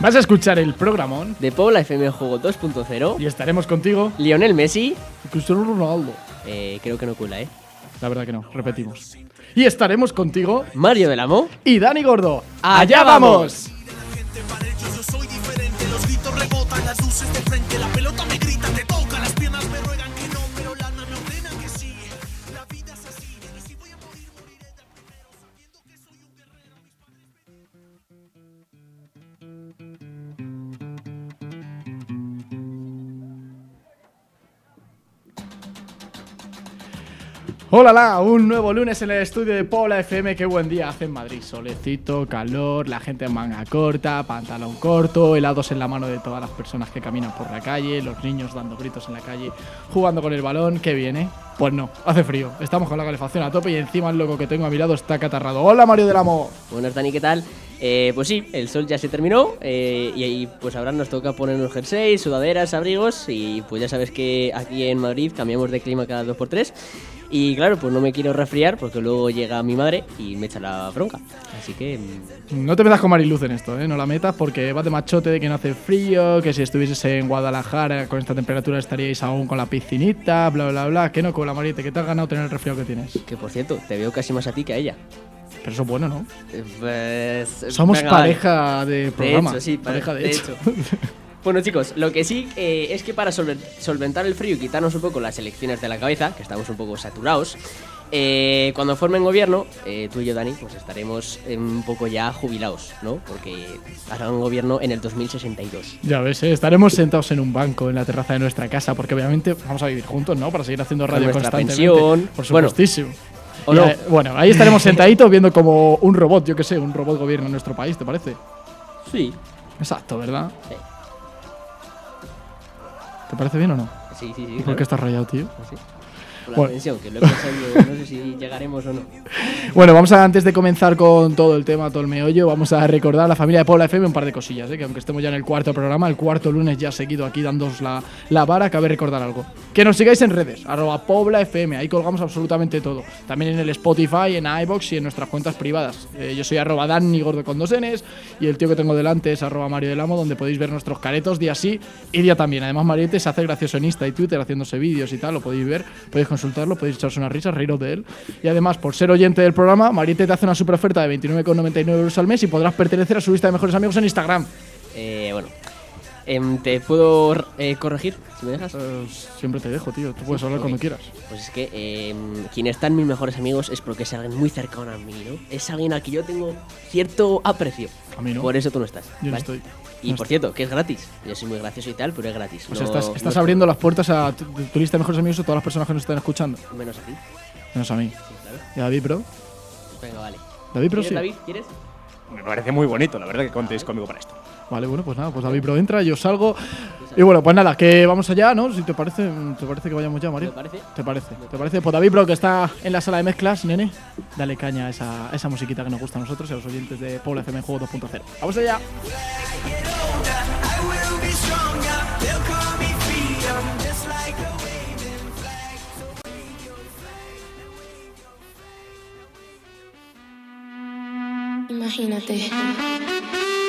Vas a escuchar el programón De Pobla FM Juego 2.0, y estaremos contigo. Lionel Messi, Cristiano Ronaldo. eh, creo que no cula, ¿eh? La verdad que no, repetimos. Y estaremos contigo Mario del Amo, y Dani Gordo. ¡Allá vamos! Hola, la, un nuevo lunes en el estudio de Pobla FM. Qué buen día hace en Madrid. Solecito, calor, la gente en manga corta, pantalón corto, helados en la mano de todas las personas que caminan por la calle, los niños dando gritos en la calle, jugando con el balón. ¿Qué viene? Pues no, hace frío. Estamos con la calefacción a tope y encima el loco que tengo a mi lado está catarrado. Hola, Mario del Amo. Buenas, Dani, ¿qué tal? Eh, pues sí, el sol ya se terminó eh, y ahí pues ahora nos toca ponernos jerseys, sudaderas, abrigos y pues ya sabes que aquí en Madrid cambiamos de clima cada 2x3 y claro, pues no me quiero resfriar porque luego llega mi madre y me echa la bronca. Así que mm, No te metas con Mariluz en esto, ¿eh? No la metas porque vas de machote de que no hace frío, que si estuvieses en Guadalajara con esta temperatura estaríais aún con la piscinita, bla, bla, bla. Que no, con la Mariette, que te has ganado tener el resfriado que tienes. que por cierto, te veo casi más a ti que a ella. Pero eso es bueno, ¿no? Eh, pues, Somos venga, vale. pareja de programa. hecho, sí, pare- pareja de, de hecho. Bueno chicos, lo que sí eh, es que para solventar el frío y quitarnos un poco las elecciones de la cabeza, que estamos un poco saturados, eh, cuando formen gobierno, eh, tú y yo Dani, pues estaremos un poco ya jubilados, ¿no? Porque harán gobierno en el 2062. Ya ves, ¿eh? estaremos sentados en un banco en la terraza de nuestra casa porque obviamente vamos a vivir juntos, ¿no? Para seguir haciendo radio nuestra constantemente. pensión. Por Bueno, supuestísimo. ¿o Y, no? eh, bueno, ahí estaremos sentaditos viendo como un robot, yo que sé, un robot gobierna nuestro país, ¿te parece? Sí. Exacto, ¿verdad? Sí. ¿Te parece bien o no? Sí, sí, sí. ¿Y por qué estás rayado, tío? Así. La Bueno. pensión, que lo he no sé si llegaremos o no. Bueno, vamos a, antes de comenzar con todo el tema, todo el meollo, vamos a recordar a la familia de Pobla FM un par de cosillas, ¿eh? que aunque estemos ya en el cuarto programa, el cuarto lunes ya seguido aquí dándoos la, la vara, cabe recordar algo. Que nos sigáis en redes, arroba Pobla FM, ahí colgamos absolutamente todo. También en el Spotify, en iBox y en nuestras cuentas privadas. Eh, yo soy arroba Dani Gordo con dos Ns y el tío que tengo delante es arroba Mario del Amo, donde podéis ver nuestros caretos día sí y día también. Además, Mariette se hace gracioso en Insta y Twitter haciéndose vídeos y tal, lo podéis ver, podéis consultarlo, podéis echaros una risa, reíros de él. Y además, por ser oyente del programa, Mariette te hace una super oferta de 29,99 euros al mes y podrás pertenecer a su lista de mejores amigos en Instagram. Eh, bueno, ¿te puedo eh, corregir, si me dejas? Eh, siempre te dejo, tío, tú puedes hablar cuando quieras. Pues es que eh, quien está en mis mejores amigos es porque es alguien muy cercano a mí, ¿no? Es alguien al que yo tengo cierto aprecio. A mí no. Por eso tú no estás. Yo no estoy. Y no por cierto, que es gratis. Yo soy muy gracioso y tal, pero es gratis. O sea, No- estás, estás no- abriendo las puertas a tu, tu lista de mejores amigos a todas las personas que nos están escuchando. Menos a ti. Menos a mí. Sí, claro. Y a David, bro. Venga, vale. David, bro, ¿Quieres, sí. David? ¿Quieres? Me parece muy bonito, la verdad, que contéis conmigo para esto. Vale, bueno, pues nada, pues David Pro entra, yo salgo. Y bueno, pues nada, que vamos allá, ¿no? Si te parece, ¿te parece que vayamos ya, Mario? ¿Me parece? ¿Te parece? ¿Te parece? Pues David Pro, que está en la sala de mezclas, nene, dale caña a esa, a esa musiquita que nos gusta a nosotros y a los oyentes de Puebla FM Juego 2.0. ¡Vamos allá! I will be stronger, they'll call me freedom, just like a waving flag. So wave your Imagínate,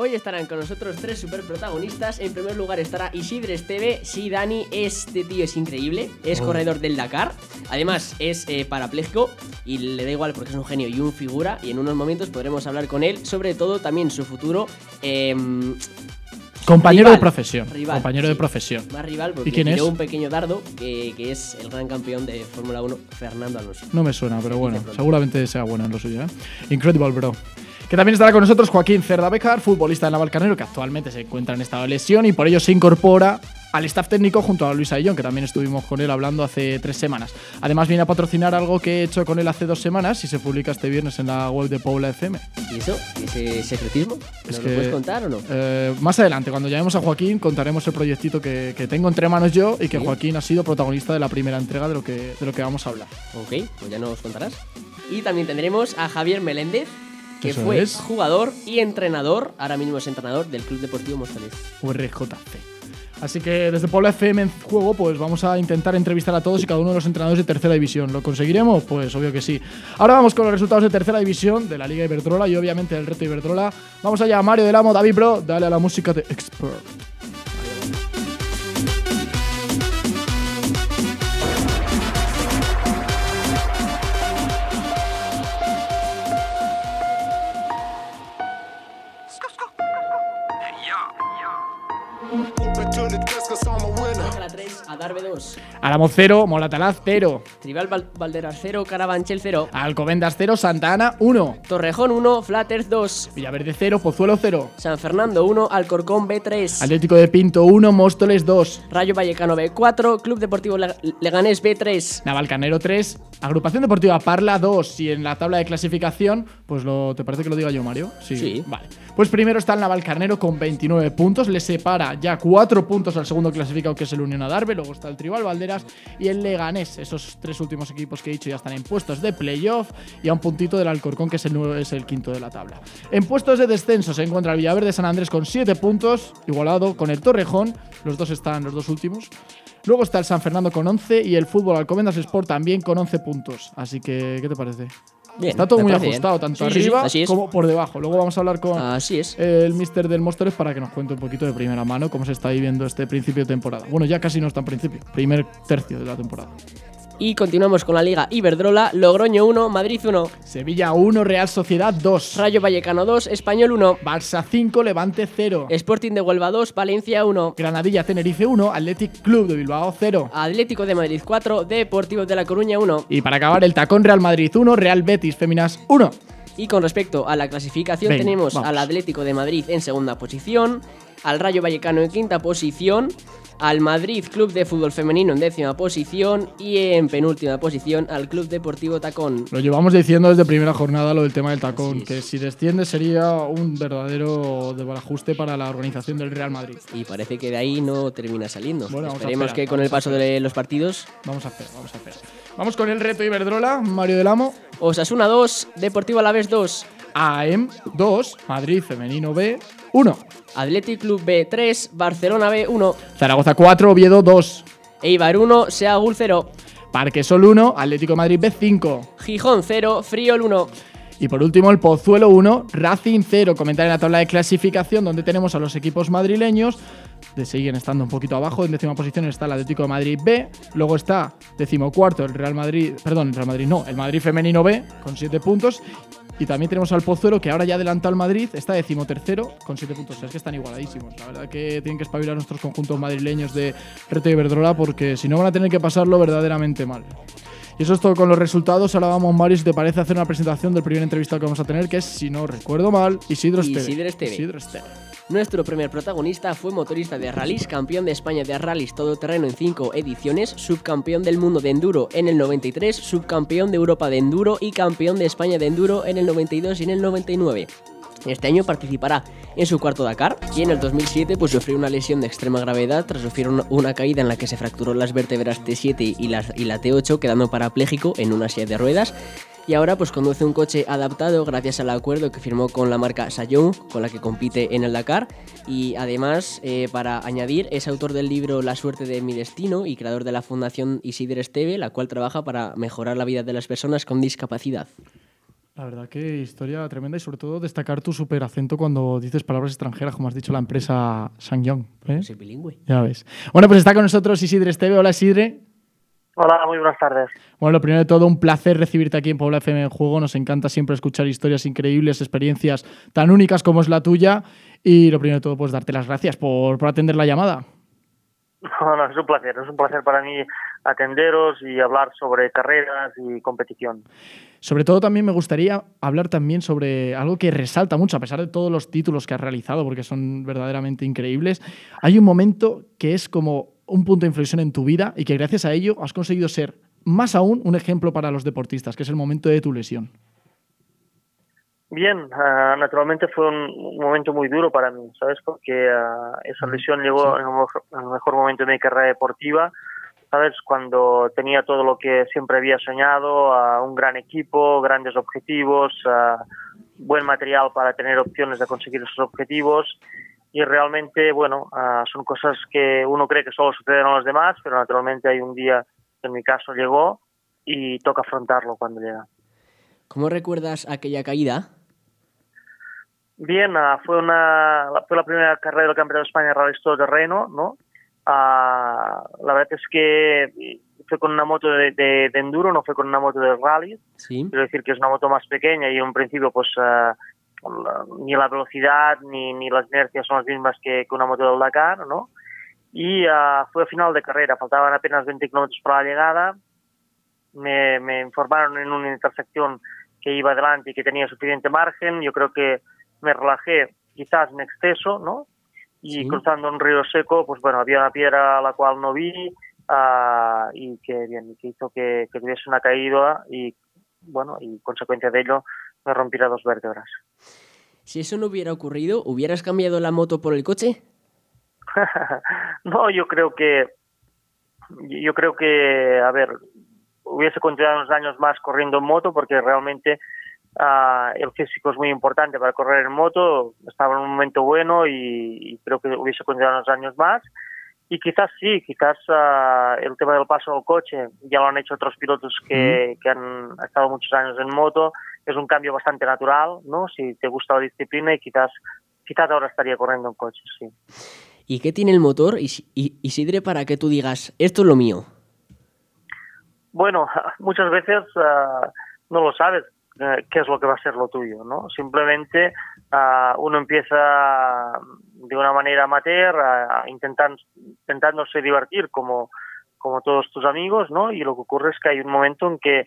Hoy estarán con nosotros tres super protagonistas. En primer lugar estará Isidre Esteve. Sí, Dani, este tío es increíble. Es corredor del Dakar. Además, es eh, parapléjico y le da igual porque es un genio y un figura. Y en unos momentos podremos hablar con él sobre todo también su futuro. em, Compañero Rival. de profesión. Rival, compañero de sí. profesión. más rival porque ¿Y quién tiró es? un pequeño dardo que, que es el gran campeón de Fórmula 1, Fernando Alonso. No me suena, pero bueno, seguramente sea bueno en lo suyo, ¿eh? Incredible, bro. Que también estará con nosotros Joaquín Cerda Becar, futbolista de Navalcarnero, que actualmente se encuentra en estado de lesión y por ello se incorpora al staff técnico junto a Luis Aillón, que también estuvimos con él hablando hace tres semanas. Además viene a patrocinar algo que he hecho con él hace dos semanas y se publica este viernes en la web de Paula FM. ¿Y eso? ¿Ese secretismo? ¿Nos Es lo que- puedes contar o no? Eh, más adelante, cuando llamemos a Joaquín, contaremos el proyectito que, que tengo entre manos yo y que Sí. Joaquín ha sido protagonista de la primera entrega de lo que, de lo que vamos a hablar. Ok, pues ya nos contarás. Y también tendremos a Javier Meléndez, que Eso fue es. jugador y entrenador, ahora mismo es entrenador del Club Deportivo Móstoles. URJC. Así que desde Puebla FM en juego, pues vamos a intentar entrevistar a todos y cada uno de los entrenadores de tercera división. ¿Lo conseguiremos? Pues obvio que sí. Ahora vamos con los resultados de tercera división de la Liga Iberdrola y obviamente del reto Iberdrola. Vamos allá, Mario del Amo, David Bro, dale a la música de Expert. Álamo 0, Molatalaz 0, Tribal Val- Valderas 0, Carabanchel 0, Alcobendas 0, Santa Ana 1, Torrejón 1, Flatters 2, Villaverde 0, Pozuelo 0, San Fernando 1, Alcorcón B3, Atlético de Pinto 1, Móstoles 2, Rayo Vallecano B4, Club Deportivo Le- Leganés B3. Navalcarnero 3, Agrupación Deportiva Parla 2 y en la tabla de clasificación, pues lo, ¿te parece que lo diga yo, Mario? Sí. Vale. Pues primero está el Navalcarnero con 29 puntos, le separa ya 4 puntos al segundo clasificado que es el Unión Adarve, luego está el Tribal Valderas y el Leganés. Esos tres últimos equipos que he dicho ya están en puestos de playoff y a un puntito del Alcorcón que es el, nuevo- es el quinto de la tabla. En puestos de descenso se encuentra el Villaverde San Andrés con 7 puntos, igualado con el Torrejón, los dos están los dos últimos. Luego está el San Fernando con 11 y el Fútbol Alcobendas Sport también con 11 puntos. Así que, ¿qué te parece? Bien, está todo muy ajustado, bien. tanto Sí, sí, sí, arriba como por debajo. Luego vamos a hablar con Así es. el mister del Móstoles para que nos cuente un poquito de primera mano cómo se está viviendo este principio de temporada. Bueno, ya casi no está en principio, primer tercio de la temporada. Y continuamos con la Liga Iberdrola, Logroño 1, Madrid 1, Sevilla 1, Real Sociedad 2, Rayo Vallecano 2, Español 1, Barça 5, Levante 0, Sporting de Huelva 2, Valencia 1, Granadilla Tenerife 1, Athletic Club de Bilbao 0. Atlético de Madrid 4, Deportivo de La Coruña 1. Y para acabar, el Tacón Real Madrid 1, Real Betis Féminas 1. Y con respecto a la clasificación tenemos vamos. al Atlético de Madrid en segunda posición, al Rayo Vallecano en quinta posición, al Madrid Club de Fútbol Femenino en décima posición y en penúltima posición al Club Deportivo Tacón. Lo llevamos diciendo desde primera jornada lo del tema del tacón, es. que si desciende sería un verdadero desbarajuste para la organización del Real Madrid. Y parece que de ahí no termina saliendo. Bueno, Esperemos esperar, que con el paso de los partidos Vamos a hacer, vamos a hacer. Vamos con el reto Iberdrola, Mario del Amo. Osasuna 2, Deportivo Alavés 2, AM 2, Madrid Femenino B 1, Athletic Club B 3, Barcelona B 1, Zaragoza 4, Oviedo 2, Eibar 1, Seagull 0, Parque Sol 1, Atlético de Madrid B 5. Gijón 0, Friol 1. Y por último, el Pozuelo 1, Racing 0. Comentar en la tabla de clasificación donde tenemos a los equipos madrileños. De siguen estando un poquito abajo. En décima posición está el Atlético de Madrid B. Luego está decimocuarto el Real Madrid. Perdón, el Real Madrid no. El Madrid Femenino B con 7 puntos. Y también tenemos al Pozuelo que ahora ya adelanta al Madrid. Está decimotercero con 7 puntos. O sea, es que están igualadísimos. La verdad que tienen que espabilar nuestros conjuntos madrileños de Reto Iberdrola porque si no van a tener que pasarlo verdaderamente mal. Y eso es todo con los resultados. Ahora vamos, Mario, si te parece hacer una presentación del primer entrevistado que vamos a tener, que es, si no recuerdo mal, Isidro Esteve. Isidro Esteve. Isidro Esteve. Nuestro primer protagonista fue motorista de rallies, campeón de España de rallies todoterreno en 5 ediciones, subcampeón del mundo de enduro en el 93, subcampeón de Europa de enduro y campeón de España de enduro en el 92 y en el 99. Este año participará en su cuarto Dakar y en el 2007 pues sufrió una lesión de extrema gravedad tras sufrir una, caída en la que se fracturó las vértebras T7 y la, y la T8 quedando parapléjico en una silla de ruedas y ahora pues conduce un coche adaptado gracias al acuerdo que firmó con la marca Sayong, con la que compite en el Dakar. Y además, eh, para añadir, es autor del libro La suerte de mi destino y creador de la Fundación Isidre Esteve, la cual trabaja para mejorar la vida de las personas con discapacidad. La verdad que historia tremenda y sobre todo destacar tu super acento cuando dices palabras extranjeras, como has dicho la empresa Sangyong. ¿eh? Soy bilingüe. Ya ves. Bueno, pues está con nosotros Isidre Esteve. Hola, Isidre. Hola, muy buenas tardes. Bueno, lo primero de todo, un placer recibirte aquí en Puebla FM en Juego. Nos encanta siempre escuchar historias increíbles, experiencias tan únicas como es la tuya. Y lo primero de todo, pues darte las gracias por, por atender la llamada. No, no, es un placer, es un placer para mí atenderos y hablar sobre carreras y competición. Sobre todo también me gustaría hablar también sobre algo que resalta mucho, a pesar de todos los títulos que has realizado, porque son verdaderamente increíbles. Hay un momento que es como un punto de inflexión en tu vida y que gracias a ello has conseguido ser más aún un ejemplo para los deportistas, que es el momento de tu lesión. Bien, ah, naturalmente fue un, un momento muy duro para mí, ¿sabes? Porque ah, esa lesión llegó en, el mejor, en el mejor momento de mi carrera deportiva, ¿sabes? Cuando tenía todo lo que siempre había soñado, ah, un gran equipo, grandes objetivos, buen material para tener opciones de conseguir esos objetivos. Y realmente, bueno, son cosas que uno cree que solo suceden a los demás, pero naturalmente hay un día que en mi caso llegó y toca afrontarlo cuando llega. ¿Cómo recuerdas aquella caída? Bien, ah, fue una fue la primera carrera del Campeonato de España Rally Todo Terreno, ¿no? Ah, la verdad es que fue con una moto de, de- de enduro, no fue con una moto de rally. Sí. Quiero decir que es una moto más pequeña y en principio pues ah, la- ni la velocidad ni, ni las inercias son las mismas que, que una moto del Dakar, ¿no? Y ah, fue a final de carrera, faltaban apenas 20 kilómetros para la llegada. Me, me informaron en una intersección que iba adelante y que tenía suficiente margen. Yo creo que me relajé quizás en exceso, ¿no? Y Sí. cruzando un río seco, pues bueno, había una piedra a la cual no vi ah, y que bien, que hizo que, que tuviese una caída y bueno, y consecuencia de ello me rompiera dos vértebras. Si eso no hubiera ocurrido, ¿hubieras cambiado la moto por el coche? no, yo creo que yo creo que a ver hubiese continuado unos años más corriendo en moto porque realmente ah, el físico es muy importante para correr en moto estaba en un momento bueno y, y creo que hubiese continuado unos años más. Y quizás sí quizás ah, el tema del paso al coche ya lo han hecho otros pilotos que, que han estado muchos años en moto es un cambio bastante natural no si te gusta la disciplina y quizás quizás ahora estaría corriendo en coche sí. ¿Y qué tiene el motor, Isidre, para que tú digas, esto es lo mío? Bueno, muchas veces ah, no lo sabes eh, qué es lo que va a ser lo tuyo, ¿no? Simplemente ah, uno empieza de una manera amateur, a, a intentar, intentándose divertir como, como todos tus amigos, ¿no? Y lo que ocurre es que hay un momento en que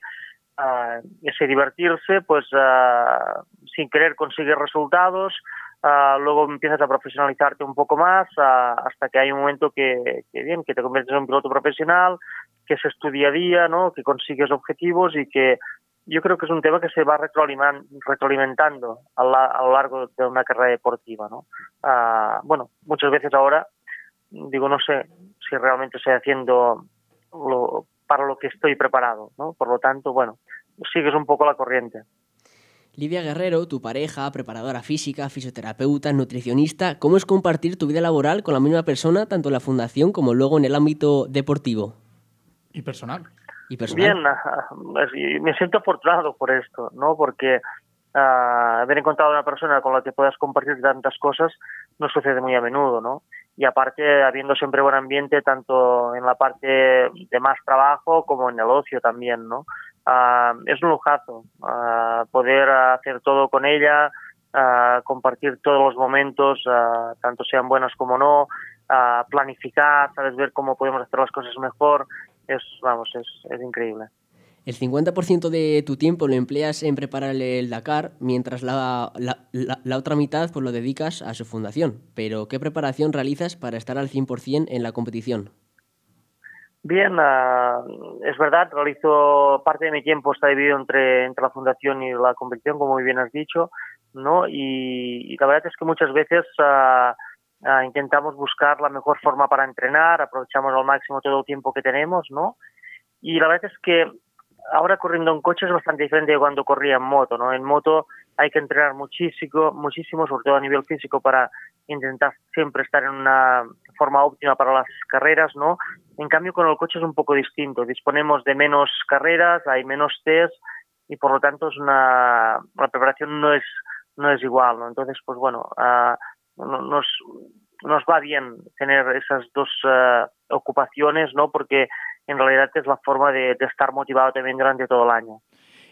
ah, ese divertirse, pues ah, sin querer consigues resultados, ah, luego empiezas a profesionalizarte un poco más ah, hasta que hay un momento que, que bien, que te conviertes en un piloto profesional, que es tu día a día, ¿no? Que consigues objetivos y que yo creo que es un tema que se va retroaliman- retroalimentando a, la- a lo largo de una carrera deportiva, ¿no? Ah, bueno, muchas veces ahora digo no sé si realmente estoy haciendo lo, para lo que estoy preparado, ¿no? Por lo tanto, bueno, sigues un poco la corriente. Lidia Guerrero, tu pareja, preparadora física, fisioterapeuta, nutricionista, ¿cómo es compartir tu vida laboral con la misma persona, tanto en la fundación como luego en el ámbito deportivo Y personal. Bien, ah, es- me siento afortunado por esto, ¿no? Porque ah, haber encontrado una persona con la que puedas compartir tantas cosas no sucede muy a menudo, ¿no? Y aparte, habiendo siempre buen ambiente, tanto en la parte de más trabajo como en el ocio también, ¿no? Ah, es un lujazo ah, poder hacer todo con ella, ah, compartir todos los momentos, tanto sean buenos como no, planificar, sabes ver cómo podemos hacer las cosas mejor, es, vamos, es, es increíble. El 50% de tu tiempo lo empleas en preparar el Dakar, mientras la, la- la- la otra mitad pues, lo dedicas a su fundación. Pero, ¿qué preparación realizas para estar al 100% en la competición? Bien, ah, es verdad, realizo parte de mi tiempo está dividido entre, entre la fundación y la competición, como muy bien has dicho, ¿no? Y, y la verdad es que muchas veces ah, ah, intentamos buscar la mejor forma para entrenar, aprovechamos al máximo todo el tiempo que tenemos, ¿no? Y la verdad es que ahora corriendo en coche es bastante diferente de cuando corría en moto, ¿no? En moto hay que entrenar muchísimo, muchísimo, sobre todo a nivel físico, para intentar siempre estar en una forma óptima para las carreras, ¿no? En cambio, con el coche es un poco distinto. Disponemos de menos carreras, hay menos test y por lo tanto es una la preparación no es no es igual, ¿no? Entonces, pues bueno, ah, no- nos nos va bien tener esas dos ah, ocupaciones, ¿no? Porque en realidad es la forma de, de estar motivado también durante todo el año.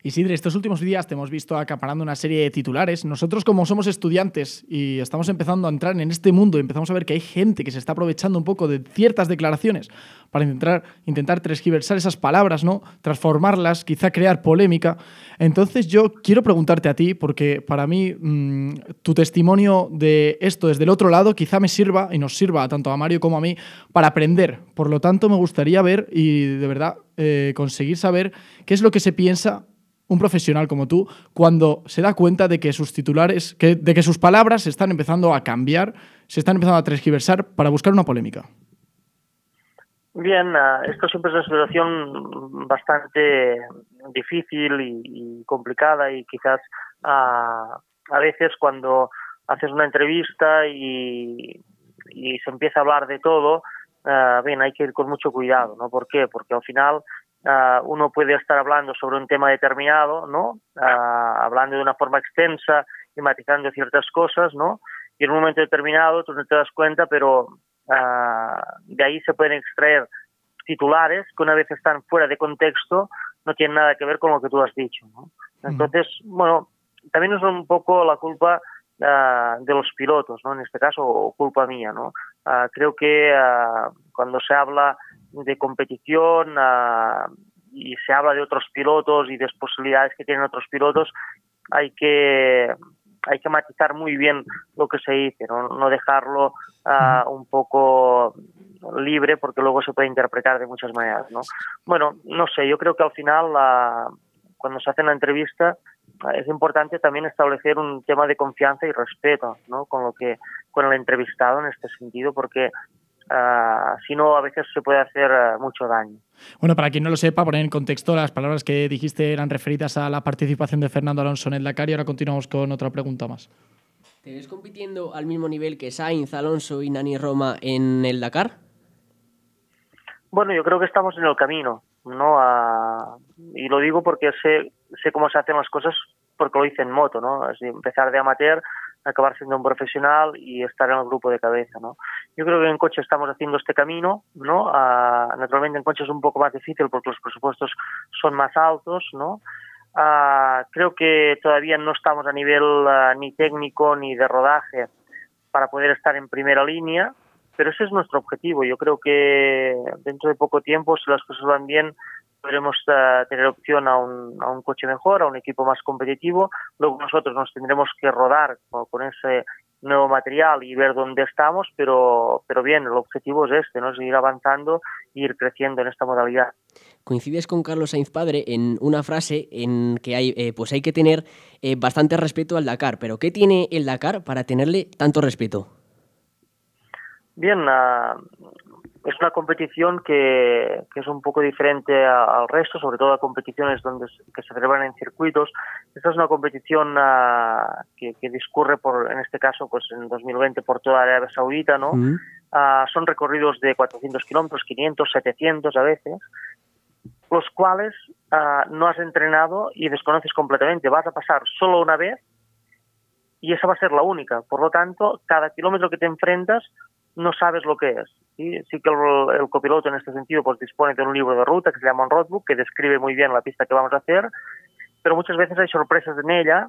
Isidre, estos últimos días te hemos visto acaparando una serie de titulares. Nosotros, como somos estudiantes y estamos empezando a entrar en este mundo, empezamos a ver que hay gente que se está aprovechando un poco de ciertas declaraciones para intentar, intentar transgiversar esas palabras, ¿no? Transformarlas, quizá crear polémica. Entonces, yo quiero preguntarte a ti, porque para mí mm, tu testimonio de esto desde el otro lado quizá me sirva y nos sirva tanto a Mario como a mí para aprender. Por lo tanto, me gustaría ver y de verdad eh, conseguir saber qué es lo que se piensa un profesional como tú cuando se da cuenta de que sus titulares, que- de que sus palabras se están empezando a cambiar, se están empezando a transgiversar para buscar una polémica? Bien, ah, esto siempre es una situación bastante difícil y, complicada y quizás ah, a veces cuando haces una entrevista y, y se empieza a hablar de todo, ah, bien, hay que ir con mucho cuidado, ¿no? ¿Por qué? Porque al final ah, uno puede estar hablando sobre un tema determinado, ¿no? Ah, hablando de una forma extensa y matizando ciertas cosas, ¿no? Y en un momento determinado tú no te das cuenta, pero ah, de ahí se pueden extraer titulares que una vez están fuera de contexto no tienen nada que ver con lo que tú has dicho. ¿no? Entonces, bueno, también es un poco la culpa de los pilotos, ¿no? En este caso, o culpa mía, ¿no? Creo que cuando se habla de competición ah, y se habla de otros pilotos y de las posibilidades que tienen otros pilotos, hay que hay que matizar muy bien lo que se dice, no, no dejarlo ah, un poco libre porque luego se puede interpretar de muchas maneras, ¿no? Bueno, no sé, yo creo que al final ah, cuando se hace una entrevista es importante también establecer un tema de confianza y respeto, ¿no? Con lo que con el entrevistado en este sentido porque ah, si no a veces se puede hacer ah, mucho daño. Bueno, para quien no lo sepa, poner en contexto, las palabras que dijiste eran referidas a la participación de Fernando Alonso en el Dakar y ahora continuamos con otra pregunta más. ¿Te ves compitiendo al mismo nivel que Sainz, Alonso y Nani Roma en el Dakar? Bueno, yo creo que estamos en el camino, ¿no? A- y lo digo porque sé, sé cómo se hacen las cosas porque lo hice en moto, ¿no? Es empezar de amateur, acabar siendo un profesional y estar en el grupo de cabeza, ¿no? Yo creo que en coche estamos haciendo este camino, ¿no? Ah, naturalmente en coche es un poco más difícil porque los presupuestos son más altos, ¿no? Ah, creo que todavía no estamos a nivel ah, ni técnico ni de rodaje para poder estar en primera línea, pero ese es nuestro objetivo. Yo creo que dentro de poco tiempo, si las cosas van bien, podremos eh, tener opción a un, a un coche mejor, a un equipo más competitivo. Luego nosotros nos tendremos que rodar con, con ese nuevo material y ver dónde estamos, pero, pero bien, el objetivo es este, ¿no? seguir avanzando e ir creciendo en esta modalidad. Coincides con Carlos Sainz padre en una frase en que hay, eh, pues hay que tener eh, bastante respeto al Dakar. Pero ¿qué tiene el Dakar para tenerle tanto respeto? Bien, ah, es una competición que, que es un poco diferente a- al resto, sobre todo a competiciones donde se- que se celebran en circuitos. Esta es una competición ah, que, que discurre por, en este caso, pues en 2020 por toda Arabia Saudita, ¿no? Mm. Ah, son recorridos de 400 kilómetros, 500, 700 a veces, los cuales ah, no has entrenado y desconoces completamente. Vas a pasar solo una vez y esa va a ser la única. Por lo tanto, cada kilómetro que te enfrentas no sabes lo que es. ¿Sí? Sí que el, el copiloto en este sentido pues dispone de un libro de ruta que se llama un roadbook que describe muy bien la pista que vamos a hacer, pero muchas veces hay sorpresas en ella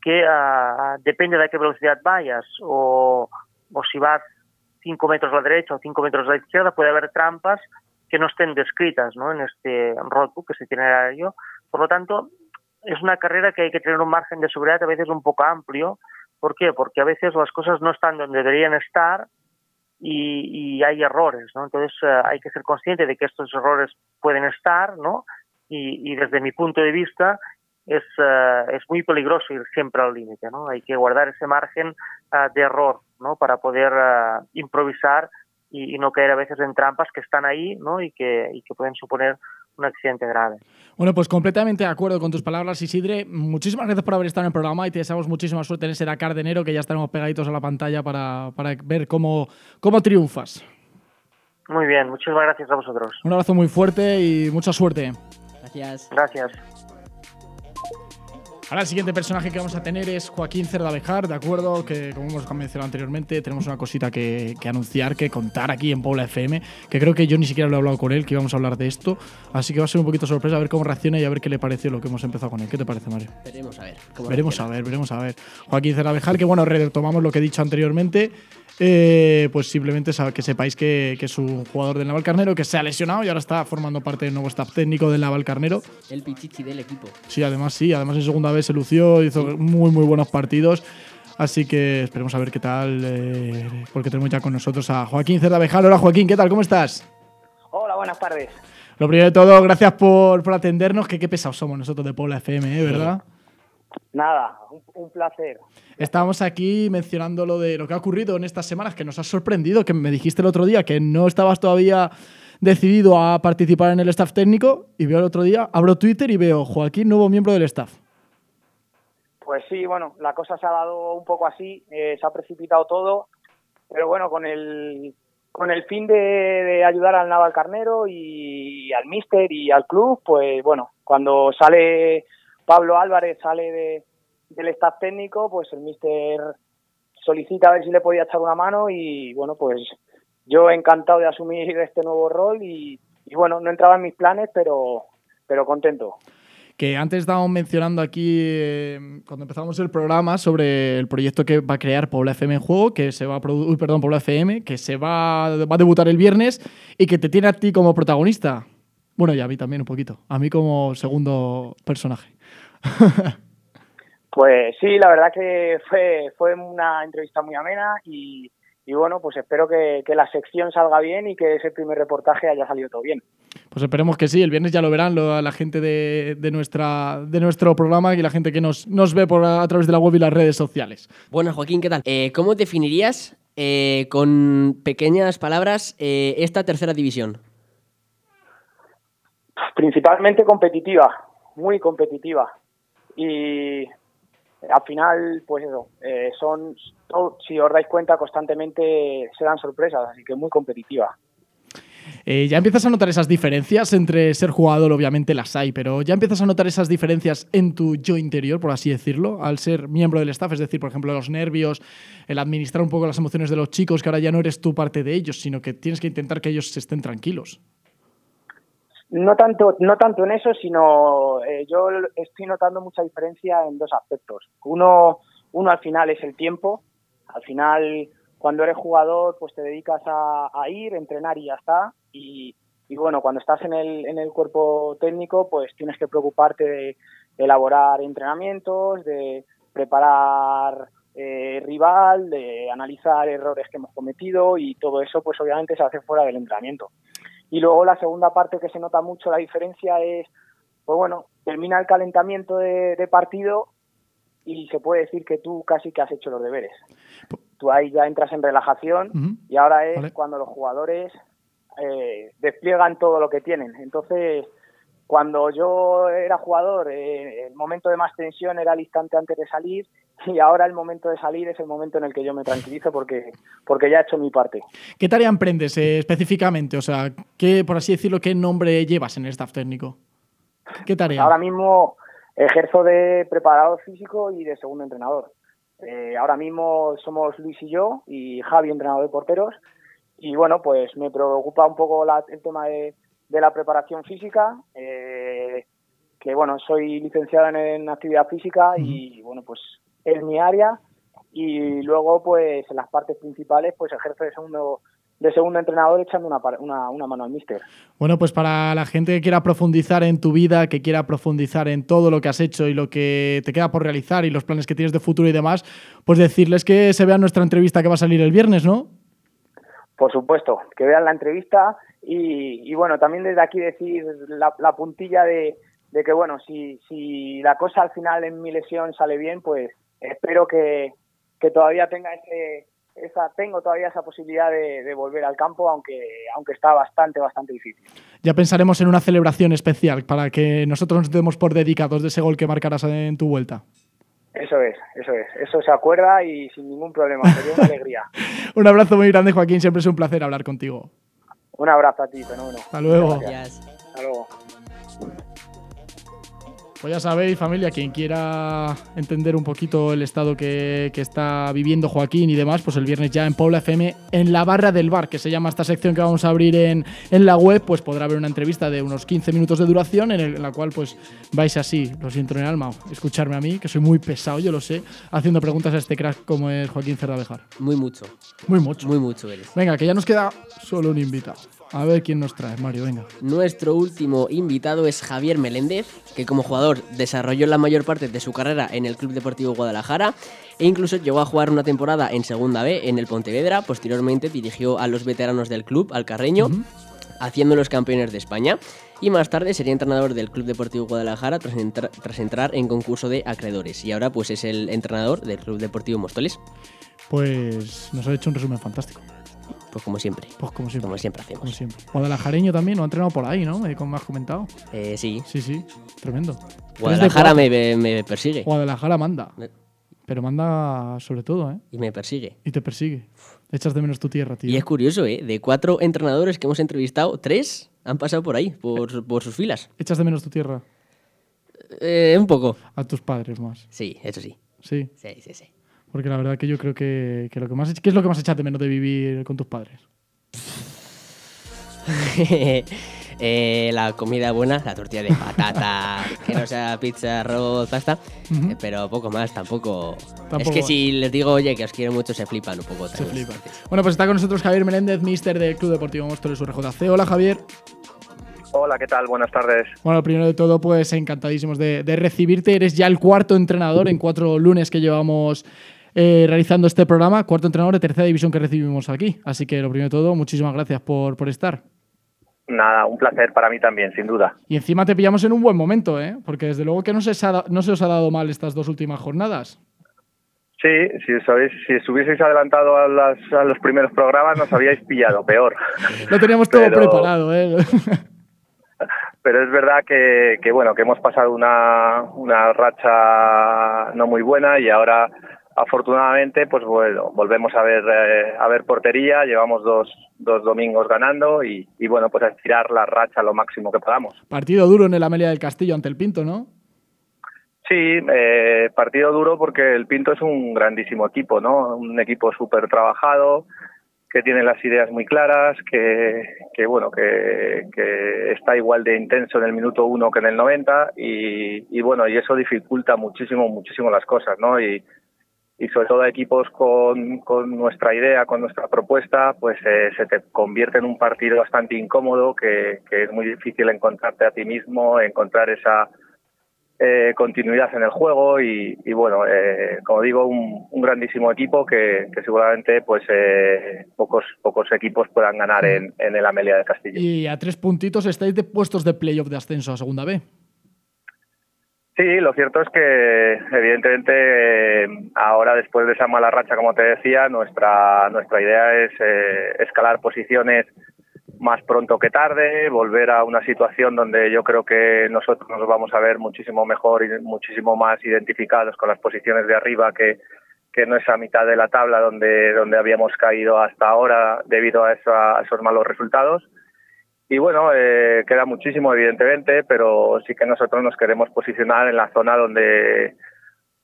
que ah, depende de a qué velocidad vayas o, o si vas 5 metros a la derecha o 5 metros a la izquierda puede haber trampas que no estén descritas ¿no? en este roadbook, este itinerario. Por lo tanto, es una carrera que hay que tener un margen de seguridad a veces un poco amplio. ¿Por qué? Porque a veces las cosas no están donde deberían estar y, y hay errores, ¿no? Entonces eh, hay que ser consciente de que estos errores pueden estar, ¿no? Y, y desde mi punto de vista es, eh, es muy peligroso ir siempre al límite, ¿no? Hay que guardar ese margen ah, de error, ¿no? Para poder improvisar y, y no caer a veces en trampas que están ahí, ¿no? Y que, y que pueden suponer un accidente grave. Bueno, pues completamente de acuerdo con tus palabras, Isidre. Muchísimas gracias por haber estado en el programa y te deseamos muchísima suerte en ese Dakar de enero que ya estaremos pegaditos a la pantalla para, para ver cómo, cómo triunfas. Muy bien, muchísimas gracias a vosotros. Un abrazo muy fuerte y mucha suerte. Gracias. Gracias. Ahora el siguiente personaje que vamos a tener es Joaquín Cerdabejar, ¿de acuerdo? Que como hemos mencionado anteriormente, tenemos una cosita que, que anunciar, que contar aquí en Paula FM, que creo que yo ni siquiera lo he hablado con él, que íbamos a hablar de esto. Así que va a ser un poquito sorpresa a ver cómo reacciona y a ver qué le pareció lo que hemos empezado con él. ¿Qué te parece, Mario? Veremos a ver. Veremos reacciona. a ver, veremos a ver. Joaquín Cerdabejar, que bueno, retomamos lo que he dicho anteriormente. Eh, pues simplemente que sepáis que, que es un jugador del Navalcarnero que se ha lesionado y ahora está formando parte del nuevo staff técnico del Navalcarnero. El pichichi del equipo. Sí, además sí, además en segunda vez se lució, hizo muy muy buenos partidos. Así que esperemos a ver qué tal, eh, porque tenemos ya con nosotros a Joaquín Cerdabejar. Hola Joaquín, ¿qué tal? ¿Cómo estás? Hola, buenas tardes. Lo primero de todo, gracias por, por atendernos, que qué pesados somos nosotros de Pobla FM, ¿eh? ¿verdad? Nada, un, un placer. Estábamos aquí mencionando lo de lo que ha ocurrido en estas semanas, que nos ha sorprendido, que me dijiste el otro día que no estabas todavía decidido a participar en el staff técnico, y veo el otro día, abro Twitter y veo Joaquín, nuevo miembro del staff. Pues sí, bueno, la cosa se ha dado un poco así, eh, se ha precipitado todo, pero bueno, con el con el fin de, de ayudar al Naval Carnero y al Mister y al club, pues bueno, cuando sale Pablo Álvarez, sale de, del staff técnico, pues el Mister solicita a ver si le podía echar una mano y bueno, pues yo encantado de asumir este nuevo rol y, bueno, no entraba en mis planes, pero, pero contento. Que antes estábamos mencionando aquí, eh, cuando empezamos el programa, sobre el proyecto que va a crear Pobla FM en juego, que se va a perdón, FM, que se va, va a debutar el viernes y que te tiene a ti como protagonista. Bueno, y a mí también un poquito. A mí como segundo personaje. Pues sí, la verdad que fue, fue una entrevista muy amena y, y bueno, pues espero que, que la sección salga bien y que ese primer reportaje haya salido todo bien. Pues esperemos que sí, el viernes ya lo verán lo- la gente de, de nuestra, de nuestro programa y la gente que nos, nos ve por, a, través de la web y las redes sociales. Bueno, Joaquín, ¿qué tal? Eh, ¿Cómo definirías eh, con pequeñas palabras eh, esta tercera división? Principalmente competitiva, muy competitiva. Y al final, pues eso, eh, son, si os dais cuenta, constantemente se dan sorpresas, así que muy competitiva. Eh, ya empiezas a notar esas diferencias entre ser jugador, obviamente las hay, pero ya empiezas a notar esas diferencias en tu yo interior, por así decirlo, al ser miembro del staff, es decir, por ejemplo, los nervios, el administrar un poco las emociones de los chicos, que ahora ya no eres tú parte de ellos, sino que tienes que intentar que ellos estén tranquilos. No tanto, no tanto en eso, sino eh, yo estoy notando mucha diferencia en dos aspectos. Uno, uno al final es el tiempo. Al final, cuando eres jugador, pues te dedicas a, a ir, entrenar y ya está. Y, y bueno, cuando estás en el, en el cuerpo técnico, pues tienes que preocuparte de elaborar entrenamientos, de preparar eh, rival, de analizar errores que hemos cometido y todo eso, pues obviamente se hace fuera del entrenamiento. Y luego la segunda parte que se nota mucho la diferencia es, pues bueno, termina el calentamiento de, de partido y se puede decir que tú casi que has hecho los deberes. Tú ahí ya entras en relajación y ahora es Vale. cuando los jugadores eh, despliegan todo lo que tienen. Entonces, cuando yo era jugador, eh, el momento de más tensión era el instante antes de salir y ahora el momento de salir es el momento en el que yo me tranquilizo porque, porque ya he hecho mi parte. ¿Qué tarea emprendes eh, específicamente? O sea, ¿qué, por así decirlo, qué nombre llevas en el staff técnico? ¿Qué tarea? Ahora mismo ejerzo de preparador físico y de segundo entrenador. Eh, ahora mismo somos Luis y yo y Javi, entrenador de porteros. Y bueno, pues me preocupa un poco la- el tema de, de la preparación física. eh, que bueno, soy licenciado en, en actividad física y bueno, pues es mi área. Y luego, pues en las partes principales, pues ejerzo de segundo, de segundo entrenador echando una, una, una mano al míster. Bueno, pues para la gente que quiera profundizar en tu vida, que quiera profundizar en todo lo que has hecho y lo que te queda por realizar y los planes que tienes de futuro y demás, pues decirles que se vean nuestra entrevista que va a salir el viernes, ¿no? Por supuesto, que vean la entrevista y, y bueno, también desde aquí decir la, la puntilla de, de que bueno, si, si la cosa al final en mi lesión sale bien, pues espero que, que todavía tenga ese, esa, tengo todavía esa posibilidad de, de volver al campo, aunque, aunque está bastante, bastante difícil. Ya pensaremos en una celebración especial para que nosotros nos demos por dedicados de ese gol que marcarás en tu vuelta. Eso es, eso es, eso se acuerda y sin ningún problema, sería una alegría. Un abrazo muy grande, Joaquín. Siempre es un placer hablar contigo. Un abrazo a ti, fenómeno. Hasta luego. Gracias. Hasta luego. Pues ya sabéis, familia, quien quiera entender un poquito el estado que, que está viviendo Joaquín y demás, pues el viernes ya en Paula FM, en la barra del bar, que se llama esta sección que vamos a abrir en, en la web, pues podrá haber una entrevista de unos 15 minutos de duración en, el- en la cual pues vais así, lo siento en el alma, escucharme a mí, que soy muy pesado, yo lo sé, haciendo preguntas a este crack como es Joaquín Cerdabejar. Muy mucho. Muy mucho. Muy mucho eres. Venga, que ya nos queda solo un invitado. A ver quién nos trae, Mario, venga. Nuestro último invitado es Javier Meléndez, que como jugador desarrolló la mayor parte de su carrera en el Club Deportivo Guadalajara e incluso llegó a jugar una temporada en Segunda B en el Pontevedra. Posteriormente dirigió a los veteranos del club, al Carreño, haciéndolos campeones de España. Y más tarde sería entrenador del Club Deportivo Guadalajara tras, entra- tras entrar en concurso de acreedores. Y ahora pues es el entrenador del Club Deportivo Móstoles. Pues nos ha hecho un resumen fantástico. Pues como siempre. Pues como siempre. Como siempre Como hacemos. siempre. Guadalajareño también, lo ha entrenado por ahí, ¿no? Eh, Como me has comentado. Eh, sí, Sí, sí, tremendo. Guadalajara me, me persigue. Guadalajara manda. Me- Pero manda sobre todo, ¿eh? Y me persigue. Y te persigue. Echas de menos tu tierra, tío. Y es curioso, ¿eh? De cuatro entrenadores que hemos entrevistado, tres han pasado por ahí, por, por sus filas. Echas de menos tu tierra Eh, un poco. a tus padres más. Sí, eso sí. Sí. Sí, sí, sí. Porque la verdad que yo creo que, que lo que más... ¿Qué es lo que más echas de menos de vivir con tus padres? Eh, la comida buena, la tortilla de patata, que no sea pizza, arroz, pasta. Eh, pero poco más, tampoco. Tampoco Es que si les digo, oye, que os quiero mucho, se flipan un poco. Se también. flipa. Bueno, pues está con nosotros Javier Meléndez, mister del Club Deportivo Móstoles URJC. Hola, Javier. Hola, ¿qué tal? Buenas tardes. Bueno, primero de todo, pues encantadísimos de, de recibirte. Eres ya el cuarto entrenador en cuatro lunes que llevamos eh, realizando este programa. Cuarto entrenador de tercera división que recibimos aquí. Así que lo primero de todo, muchísimas gracias por, por estar. Nada, un placer para mí también, sin duda. Y encima te pillamos en un buen momento, ¿eh? Porque desde luego que no se, ha no se os ha dado mal estas dos últimas jornadas. Sí, si os, habéis- si os hubieseis adelantado a, las- a los primeros programas nos habíais pillado, peor. Lo teníamos todo Pero- preparado, ¿eh? Pero es verdad que, que, bueno, que hemos pasado una, una racha no muy buena y ahora afortunadamente pues bueno, volvemos a ver eh, a ver portería, llevamos dos, dos domingos ganando y, y bueno, pues a estirar la racha lo máximo que podamos. Partido duro en el Amelia del Castillo ante el Pinto, ¿no? Sí, eh, partido duro porque el Pinto es un grandísimo equipo, ¿no? Un equipo súper trabajado, que tiene las ideas muy claras, que, que bueno, que, que está igual de intenso en el minuto uno que en el 90 y, y bueno, y eso dificulta muchísimo, muchísimo las cosas, ¿no? Y, y sobre todo a equipos con, con nuestra idea, con nuestra propuesta, pues eh, se te convierte en un partido bastante incómodo, que, que es muy difícil encontrarte a ti mismo, encontrar esa eh, continuidad en el juego y, y bueno, eh, como digo, un, un grandísimo equipo que, que seguramente pues eh, pocos pocos equipos puedan ganar en, en el Amelia de Castillo. Y a tres puntitos estáis de puestos de playoff de ascenso a Segunda B. Sí, lo cierto es que evidentemente ahora después de esa mala racha, como te decía, nuestra nuestra idea es eh, escalar posiciones más pronto que tarde, volver a una situación donde yo creo que nosotros nos vamos a ver muchísimo mejor y muchísimo más identificados con las posiciones de arriba que, que no esa mitad de la tabla donde, donde habíamos caído hasta ahora debido a, esa- a esos malos resultados. Y bueno, eh, queda muchísimo, evidentemente, pero sí que nosotros nos queremos posicionar en la zona donde,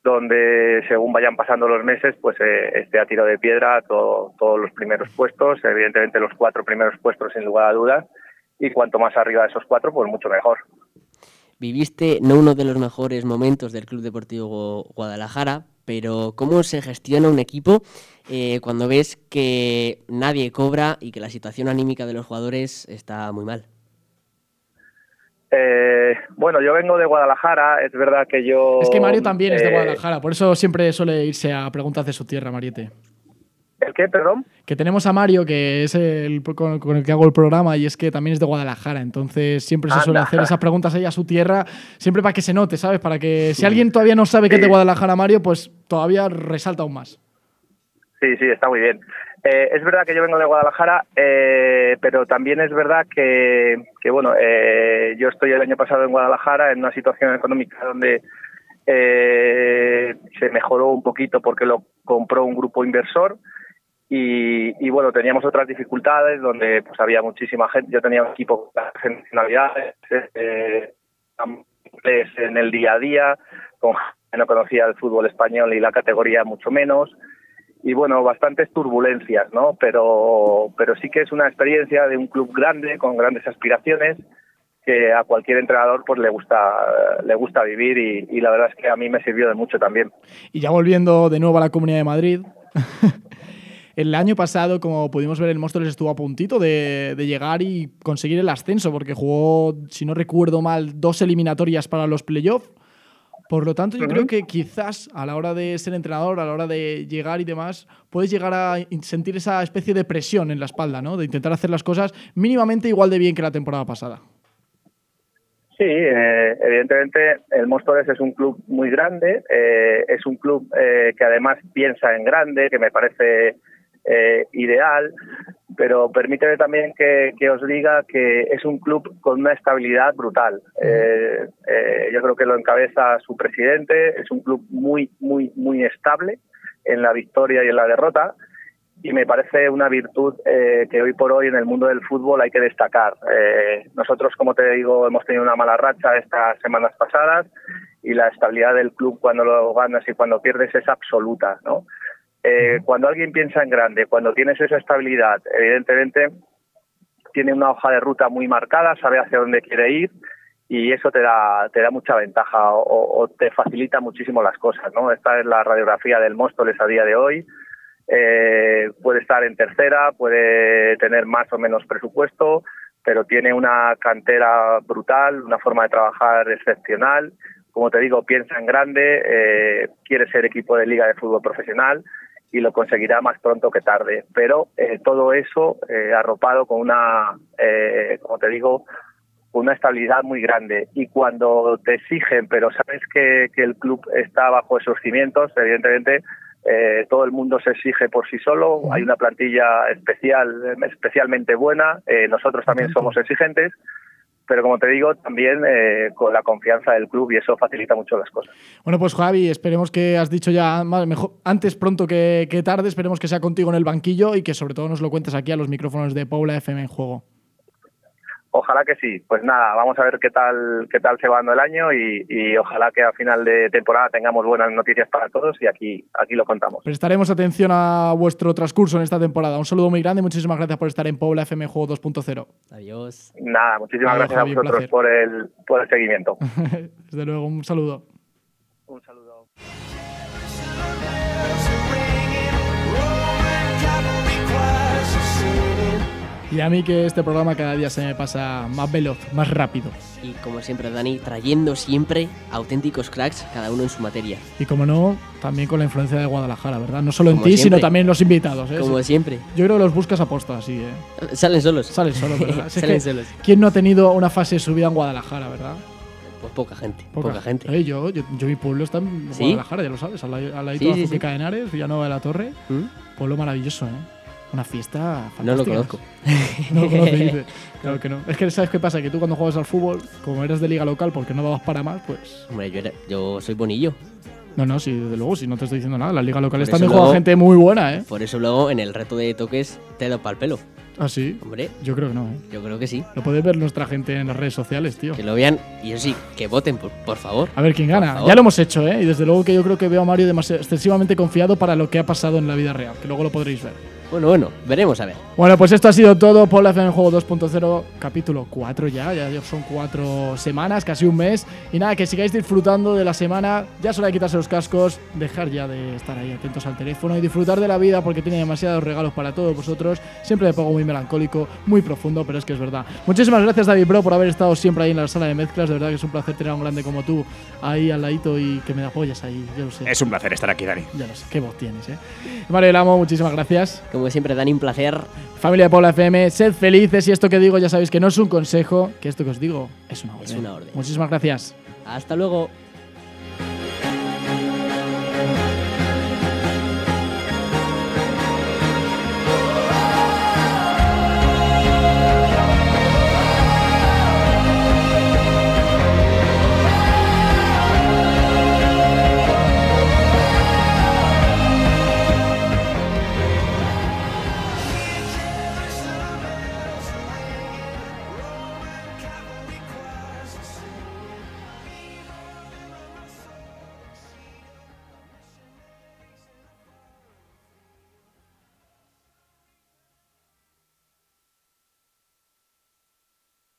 donde según vayan pasando los meses, pues eh, esté a tiro de piedra todo- todos los primeros puestos, evidentemente los cuatro primeros puestos sin lugar a dudas, y cuanto más arriba de esos cuatro, pues mucho mejor. Viviste no uno de los mejores momentos del Club Deportivo Guadalajara, pero ¿cómo se gestiona un equipo eh, cuando ves que nadie cobra y que la situación anímica de los jugadores está muy mal? Eh, bueno, yo vengo de Guadalajara, es verdad que yo... Es que Mario también es de eh, Guadalajara, por eso siempre suele irse a preguntas de su tierra, Mariete. ¿El qué, perdón? Que tenemos a Mario, que es el con, con el que hago el programa, y es que también es de Guadalajara. Entonces siempre se suele Anda. hacer esas preguntas ahí a su tierra, siempre para que se note, ¿sabes? Para que si alguien todavía no sabe que es de Guadalajara, Mario, pues todavía resalta aún más. Sí, sí, está muy bien. Eh, es verdad que yo vengo de Guadalajara, eh, pero también es verdad que, que bueno, eh, yo estoy el año pasado en Guadalajara en una situación económica donde eh, se mejoró un poquito porque lo compró un grupo inversor y, y, bueno, teníamos otras dificultades donde pues había muchísima gente, yo tenía un equipo de nacionalidades, eh, en el día a día, con no conocía el fútbol español y la categoría mucho menos. Y bueno, bastantes turbulencias, ¿no? Pero, pero sí que es una experiencia de un club grande, con grandes aspiraciones, que a cualquier entrenador pues le gusta le gusta vivir y, y la verdad es que a mí me sirvió de mucho también. Y ya volviendo de nuevo a la Comunidad de Madrid. El año pasado, como pudimos ver, el Móstoles estuvo a puntito de, de llegar y conseguir el ascenso, porque jugó, si no recuerdo mal, dos eliminatorias para los playoffs. Por lo tanto, yo creo que quizás a la hora de ser entrenador, a la hora de llegar y demás, puedes llegar a sentir esa especie de presión en la espalda, ¿no? De intentar hacer las cosas mínimamente igual de bien que la temporada pasada. Sí, eh, evidentemente el Móstoles es un club muy grande, eh, es un club eh, que además piensa en grande, que me parece eh, ideal, pero permíteme también que, que os diga que es un club con una estabilidad brutal. Eh, eh, yo creo que lo encabeza su presidente, es un club muy, muy, muy estable en la victoria y en la derrota y me parece una virtud que hoy por hoy en el mundo del fútbol hay que destacar. Nosotros, como te digo, hemos tenido una mala racha estas semanas pasadas y la estabilidad del club cuando lo ganas y cuando pierdes es absoluta, ¿no? Eh, cuando alguien piensa en grande, cuando tienes esa estabilidad, evidentemente tiene una hoja de ruta muy marcada, sabe hacia dónde quiere ir y eso te da te da mucha ventaja o, o te facilita muchísimo las cosas, ¿no? Esta es la radiografía del Móstoles a día de hoy. Eh, puede estar en tercera, puede tener más o menos presupuesto, pero tiene una cantera brutal, una forma de trabajar excepcional. Como te digo, piensa en grande, eh, quiere ser equipo de liga de fútbol profesional y lo conseguirá más pronto que tarde. Pero eh, todo eso eh, arropado con una, eh, como te digo, una estabilidad muy grande. Y cuando te exigen, pero sabes que, que el club está bajo esos cimientos, evidentemente eh, todo el mundo se exige por sí solo. Hay una plantilla especial, especialmente buena. Eh, nosotros también somos exigentes. Pero como te digo, también eh, con la confianza del club y eso facilita mucho las cosas. Bueno, pues Javi, esperemos que has dicho ya mejor, antes pronto que, que tarde, esperemos que sea contigo en el banquillo y que sobre todo nos lo cuentes aquí a los micrófonos de Paula FM en juego. Ojalá que sí. Pues nada, vamos a ver qué tal qué tal se va dando el año y, y ojalá que a final de temporada tengamos buenas noticias para todos y aquí aquí lo contamos. Prestaremos atención a vuestro transcurso en esta temporada. Un saludo muy grande y muchísimas gracias por estar en Paula FM Juego 2.0. Adiós. Nada, muchísimas Adiós, gracias Javi, a vosotros por el por el seguimiento. Desde luego, un saludo. Un saludo. Y a mí que este programa cada día se me pasa más veloz, más rápido. Y como siempre, Dani, trayendo siempre auténticos cracks, cada uno en su materia. Y como no, también con la influencia de Guadalajara, ¿verdad? No solo en ti, siempre. sino también los invitados. ¿eh? Como siempre. Yo creo que los buscas aposta, así, ¿eh? Salen solos. Salen solos, ¿verdad? Si Salen solos. ¿Quién no ha tenido una fase de su vida en Guadalajara, verdad? Pues poca gente. Poca, gente. Eh, yo, yo, yo, mi pueblo está en ¿Sí? Guadalajara, ya lo sabes, al, ladito Sí, de sí, Henares, Villanueva de la Torre. ¿Mm? Pueblo maravilloso, ¿eh? Una fiesta fantástica. No lo conozco. No lo conoces, dice. Claro que no. Es que, ¿sabes qué pasa? Que tú cuando juegas al fútbol, como eres de liga local porque no dabas para más, pues. Hombre, yo, era- yo soy bonillo. No, no, sí, desde luego, si no te estoy diciendo nada. Las ligas locales también juega gente muy buena, ¿eh? Por eso luego en el reto de toques te doy para el pelo. Ah, sí. Hombre, Yo creo que no, ¿eh? yo creo que sí. Lo puede ver nuestra gente en las redes sociales, tío. Que lo vean y eso sí, que voten, por, por favor. A ver quién Por gana. favor. Ya lo hemos hecho, ¿eh? Y desde luego que yo creo que veo a Mario demasiado, excesivamente confiado para lo que ha pasado en la vida real, que luego lo podréis ver. Bueno, bueno, veremos a ver. Bueno, pues esto ha sido todo. Paula FM Juego 2.0, capítulo 4 ya. Ya son cuatro semanas, casi un mes. Y nada, que sigáis disfrutando de la semana. Ya solo hay que quitarse los cascos, dejar ya de estar ahí atentos al teléfono y disfrutar de la vida porque tiene demasiados regalos para todos vosotros. Siempre me pongo muy melancólico, muy profundo, pero es que es verdad. Muchísimas gracias, David Bro, por haber estado siempre ahí en la sala de mezclas. De verdad que es un placer tener a un grande como tú ahí al ladito y que me apoyas ahí. Yo lo sé. Es un placer estar aquí, Dani. Ya lo sé, qué voz tienes, ¿eh? Mario del Amo, muchísimas gracias. Como siempre, Dani, un placer. Familia de Paula FM, sed felices y esto que digo ya sabéis que no es un consejo, que esto que os digo es una orden. Es una orden. Muchísimas gracias. Hasta luego.